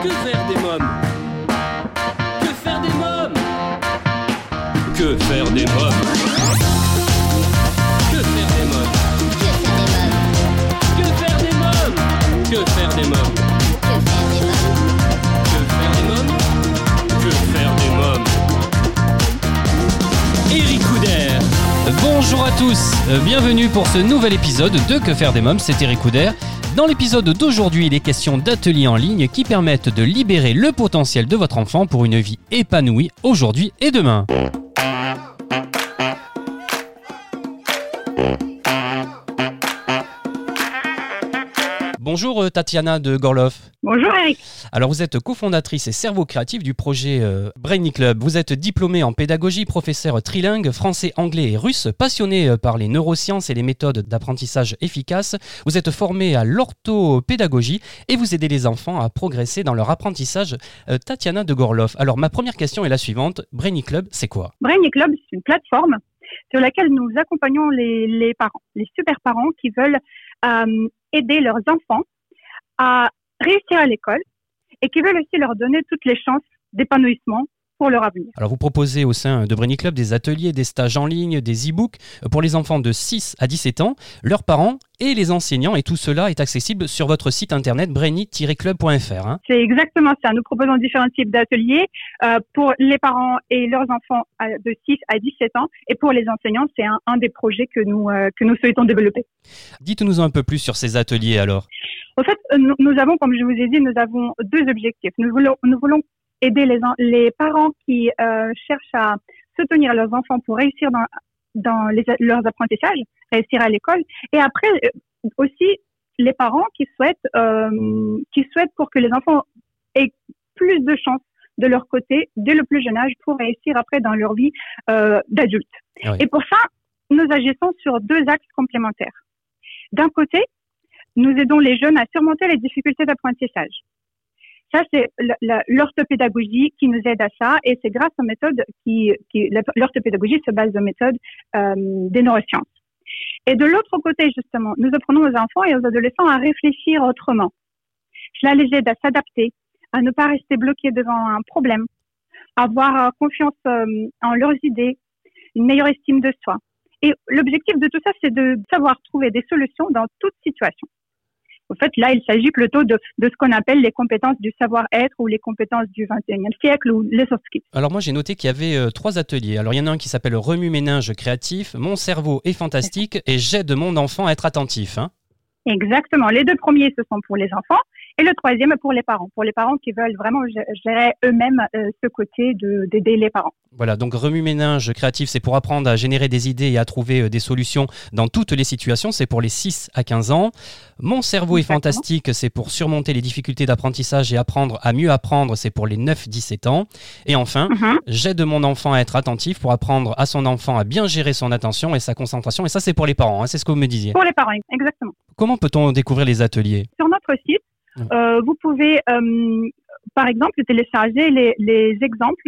Que faire des mômes Que faire des mômes Que faire des mômes Que faire des mômes Que faire des mômes Que faire des mômes Que faire des mômes Que faire des mômes Eric Couder. Bonjour à tous, euh, bienvenue pour ce nouvel épisode de Que faire des mômes, c'est Eric Couder. Dans l'épisode d'aujourd'hui, il est question d'ateliers en ligne qui permettent de libérer le potentiel de votre enfant pour une vie épanouie aujourd'hui et demain. Bonjour euh, Tatiana de Gorloff. Bonjour Eric. Alors vous êtes cofondatrice et cerveau créatif du projet euh, Brainy Club. Vous êtes diplômée en pédagogie, professeur trilingue, français, anglais et russe, passionné euh, par les neurosciences et les méthodes d'apprentissage efficaces. Vous êtes formée à l'orthopédagogie et vous aidez les enfants à progresser dans leur apprentissage. Euh, Tatiana de Gorloff. Alors ma première question est la suivante. Brainy Club, c'est quoi? Brainy Club, c'est une plateforme sur laquelle nous accompagnons les, les parents, les super parents qui veulent euh, aider leurs enfants à réussir à l'école et qui veulent aussi leur donner toutes les chances d'épanouissement pour leur avenir. Alors vous proposez au sein de Brainy Club des ateliers, des stages en ligne, des e-books pour les enfants de 6 à 17 ans, leurs parents et les enseignants et tout cela est accessible sur votre site internet brainy-club.fr. hein. C'est exactement ça. Nous proposons différents types d'ateliers euh, pour les parents et leurs enfants à- de 6 à 17 ans et pour les enseignants, c'est un, un des projets que nous, euh, que nous souhaitons développer. Dites-nous un peu plus sur ces ateliers alors. Au fait, euh, nous, nous avons, comme je vous ai dit, nous avons deux objectifs. Nous voulons, nous voulons aider les, en- les parents qui euh, cherchent à soutenir leurs enfants pour réussir dans, dans les- leurs apprentissages, réussir à l'école. Et après, euh, aussi, les parents qui souhaitent, euh, qui souhaitent pour que les enfants aient plus de chances de leur côté dès le plus jeune âge pour réussir après dans leur vie euh, d'adulte. Ah oui. Et pour ça, nous agissons sur deux axes complémentaires. D'un côté, nous aidons les jeunes à surmonter les difficultés d'apprentissage. Ça, c'est l'orthopédagogie qui nous aide à ça, et c'est grâce aux méthodes qui, l'orthopédagogie se base aux méthodes euh, des neurosciences. Et de l'autre côté, justement, nous apprenons aux enfants et aux adolescents à réfléchir autrement. Cela les aide à s'adapter, à ne pas rester bloqués devant un problème, à avoir euh, confiance euh, en leurs idées, une meilleure estime de soi. Et l'objectif de tout ça, c'est de savoir trouver des solutions dans toute situation. En fait, là, il s'agit plutôt de, de ce qu'on appelle les compétences du savoir-être ou les compétences du 21e siècle ou les soft skills. Alors moi j'ai noté qu'il y avait euh, trois ateliers. Alors il y en a un qui s'appelle Remue-ménage créatif, Mon cerveau est fantastique et J'aide mon enfant à être attentif. hein. Exactement. Les deux premiers, ce sont pour les enfants et le troisième pour les parents. Pour les parents qui veulent vraiment gé- gérer eux-mêmes euh, ce côté de- d'aider les parents. Voilà, donc remue-ménage créatif, c'est pour apprendre à générer des idées et à trouver euh, des solutions dans toutes les situations. C'est pour les 6 à 15 ans. Mon cerveau est fantastique, c'est pour surmonter les difficultés d'apprentissage et apprendre à mieux apprendre. C'est pour les 9-17 ans. Et enfin, Mhm. j'aide mon enfant à être attentif pour apprendre à son enfant à bien gérer son attention et sa concentration. Et ça, c'est pour les parents, hein, c'est ce que vous me disiez. Pour les parents, exactement. Comment peut-on découvrir les ateliers? Sur notre site. Euh, vous pouvez, euh, par exemple, télécharger les, les exemples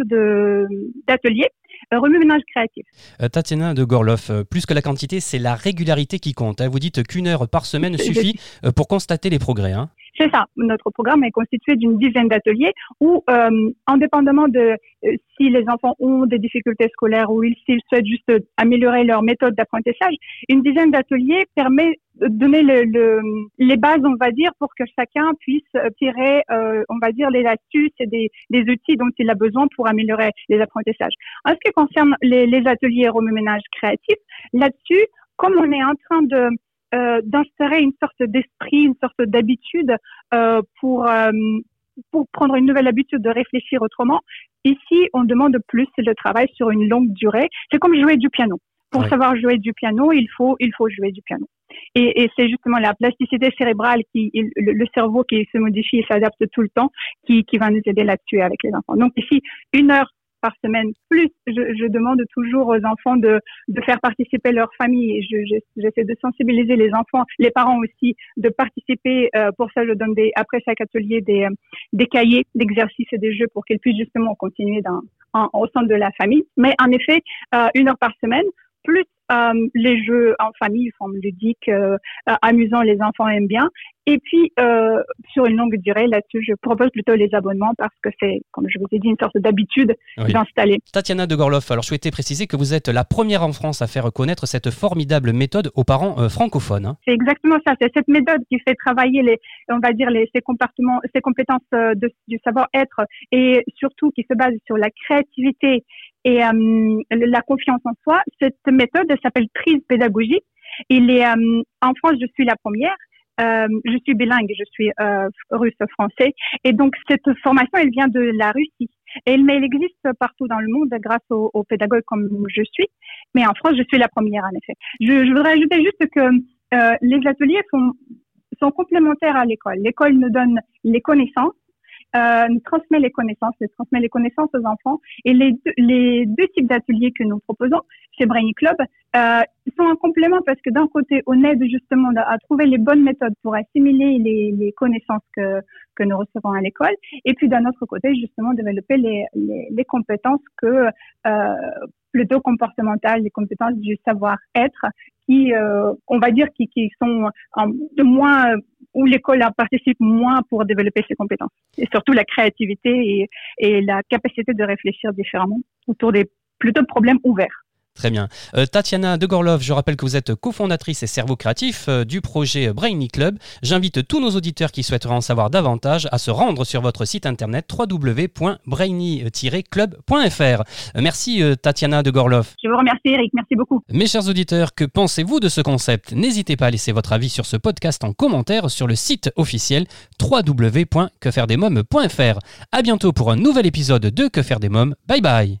d'ateliers euh, remue-ménage créatif. Tatiana de Gorloff, plus que la quantité, c'est la régularité qui compte. hein. Vous dites qu'une heure par semaine suffit pour constater les progrès. hein. C'est ça. Notre programme est constitué d'une dizaine d'ateliers où, euh, indépendamment de euh, si les enfants ont des difficultés scolaires ou ils- s'ils souhaitent juste améliorer leur méthode d'apprentissage, une dizaine d'ateliers permet de donner le, le- les bases, on va dire, pour que chacun puisse tirer, euh, on va dire, les astuces et des, outils dont il a besoin pour améliorer les apprentissages. En ce qui concerne les, les ateliers remue-ménage créatif, là-dessus, comme on est en train de euh, d'instaurer une sorte d'esprit, une sorte d'habitude euh, pour euh, pour prendre une nouvelle habitude de réfléchir autrement. Ici, on demande plus le travail sur une longue durée. C'est comme jouer du piano. Pour Ouais. savoir jouer du piano, il faut il faut jouer du piano. Et, et c'est justement la plasticité cérébrale qui il- le, le cerveau qui se modifie et s'adapte tout le temps qui qui va nous aider là-dessus avec les enfants. Donc ici, une heure par semaine. Plus, je, demande toujours aux enfants de, faire participer leur famille. J'essaie de sensibiliser les enfants, les parents aussi, de participer. Euh, pour ça, je donne après chaque atelier des, euh, des cahiers d'exercices et des jeux pour qu'ils puissent justement continuer au sein de la famille. Mais en effet, euh, une heure par semaine, plus les jeux en famille, forme ludique, amusant, les enfants aiment bien. Et puis, euh, sur une longue durée, là-dessus, je propose plutôt les abonnements parce que c'est, comme je vous ai dit, une sorte d'habitude Oui. d'installer. Tatiana de Gorloff, alors je souhaitais préciser que vous êtes la première en France à faire connaître cette formidable méthode aux parents euh, francophones. hein. C'est exactement ça. C'est cette méthode qui fait travailler les, on va dire, les, ces comportements, ces compétences euh, de- du savoir-être et surtout qui se base sur la créativité et euh, la confiance en soi. Cette méthode elle s'appelle Trise pédagogique. Il est, euh, en France, je suis la première. Euh, je suis bilingue, je suis euh, russe-français. Et donc, cette formation, elle vient de la Russie. Et, mais elle existe partout dans le monde grâce aux, pédagogues comme je suis. Mais en France, je suis la première, en effet. Je, voudrais ajouter juste que euh, les ateliers sont complémentaires à l'école. L'école nous donne les connaissances, euh, nous transmet les connaissances, nous transmet les connaissances aux enfants. Et les deux, les deux types d'ateliers que nous proposons chez Brainy Club euh, sont un complément parce que d'un côté, on aide justement à trouver les bonnes méthodes pour assimiler les, les connaissances que, que nous recevons à l'école. Et puis d'un autre côté, justement, développer les, les, les compétences que euh, plutôt comportementales, les compétences du savoir-être qui, euh, on va dire, qui, qui sont euh, de moins où l'école participe moins pour développer ses compétences et surtout la créativité et, la capacité de réfléchir différemment autour des plutôt problèmes ouverts. Très bien. Euh, Tatiana de Gorlov, je rappelle que vous êtes cofondatrice et cerveau créatif euh, du projet Brainy Club. J'invite tous nos auditeurs qui souhaiteraient en savoir davantage à se rendre sur votre site internet www.brainy-club.fr. Euh, Merci euh, Tatiana de Gorlov. Je vous remercie Eric, merci beaucoup. Mes chers auditeurs, que pensez-vous de ce concept? N'hésitez pas à laisser votre avis sur ce podcast en commentaire sur le site officiel www.quefairedesmoms.fr. À bientôt pour un nouvel épisode de Que faire des mômes. Bye bye